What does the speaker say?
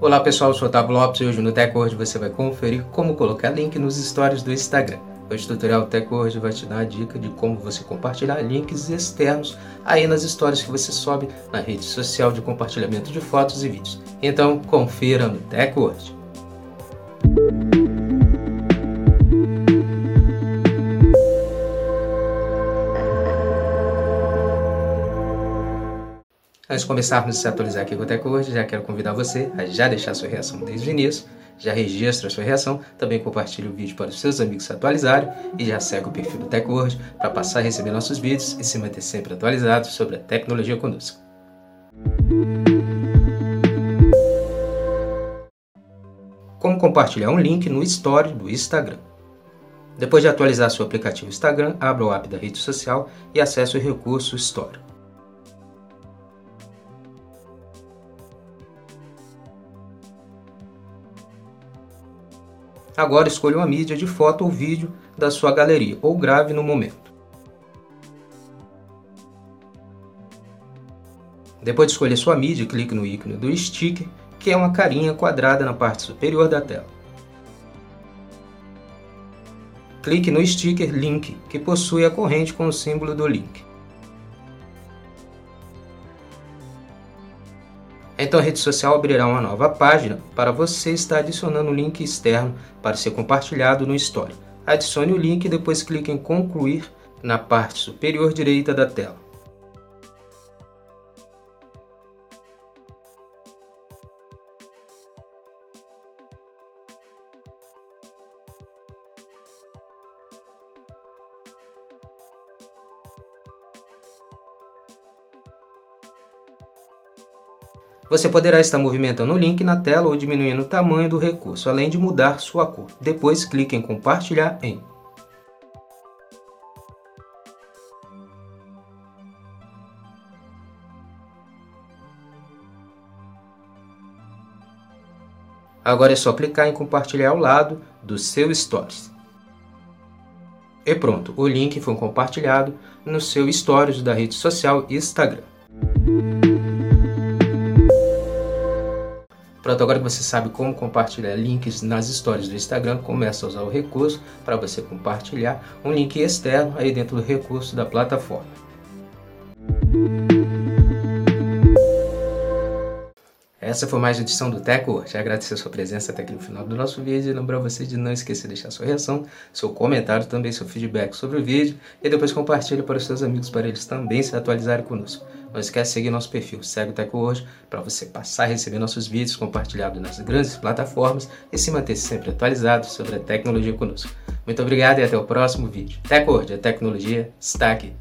Olá pessoal, eu sou o Otávio Lopes e hoje no TechWord você vai conferir como colocar link nos stories do Instagram. Hoje o tutorial TechWord vai te dar a dica de como você compartilhar links externos aí nas histórias que você sobe na rede social de compartilhamento de fotos e vídeos. Então confira no TechWord. Antes de começarmos a se atualizar aqui com o TechWord, já quero convidar você a já deixar sua reação desde o início, já registra sua reação, também compartilhe o vídeo para os seus amigos se atualizarem e já segue o perfil do TechWord para passar a receber nossos vídeos e se manter sempre atualizado sobre a tecnologia conosco. Como compartilhar um link no Story do Instagram. Depois de atualizar seu aplicativo Instagram, abra o app da rede social e acesse o recurso Story. Agora escolha uma mídia de foto ou vídeo da sua galeria ou grave no momento. Depois de escolher sua mídia, clique no ícone do sticker, que é uma carinha quadrada na parte superior da tela. Clique no sticker Link, que possui a corrente com o símbolo do link. Então a rede social abrirá uma nova página para você estar adicionando um link externo para ser compartilhado no Story. Adicione o link e depois clique em concluir na parte superior direita da tela. Você poderá estar movimentando o link na tela ou diminuindo o tamanho do recurso, além de mudar sua cor. Depois clique em compartilhar em. Agora é só clicar em compartilhar ao lado do seu Stories. E pronto, o link foi compartilhado no seu Stories da rede social Instagram. Pronto, agora que você sabe como compartilhar links nas stories do Instagram, começa a usar o recurso para você compartilhar um link externo aí dentro do recurso da plataforma. Essa foi mais uma edição do Teco. Já agradecer a sua presença até aqui no final do nosso vídeo e lembrar você de não esquecer de deixar sua reação, seu comentário, também seu feedback sobre o vídeo e depois compartilhe para os seus amigos para eles também se atualizarem conosco. Não esquece de seguir nosso perfil, segue o Teco hoje para você passar a receber nossos vídeos compartilhados nas grandes plataformas e se manter sempre atualizado sobre a tecnologia conosco. Muito obrigado e até o próximo vídeo. Teco hoje, a tecnologia está aqui.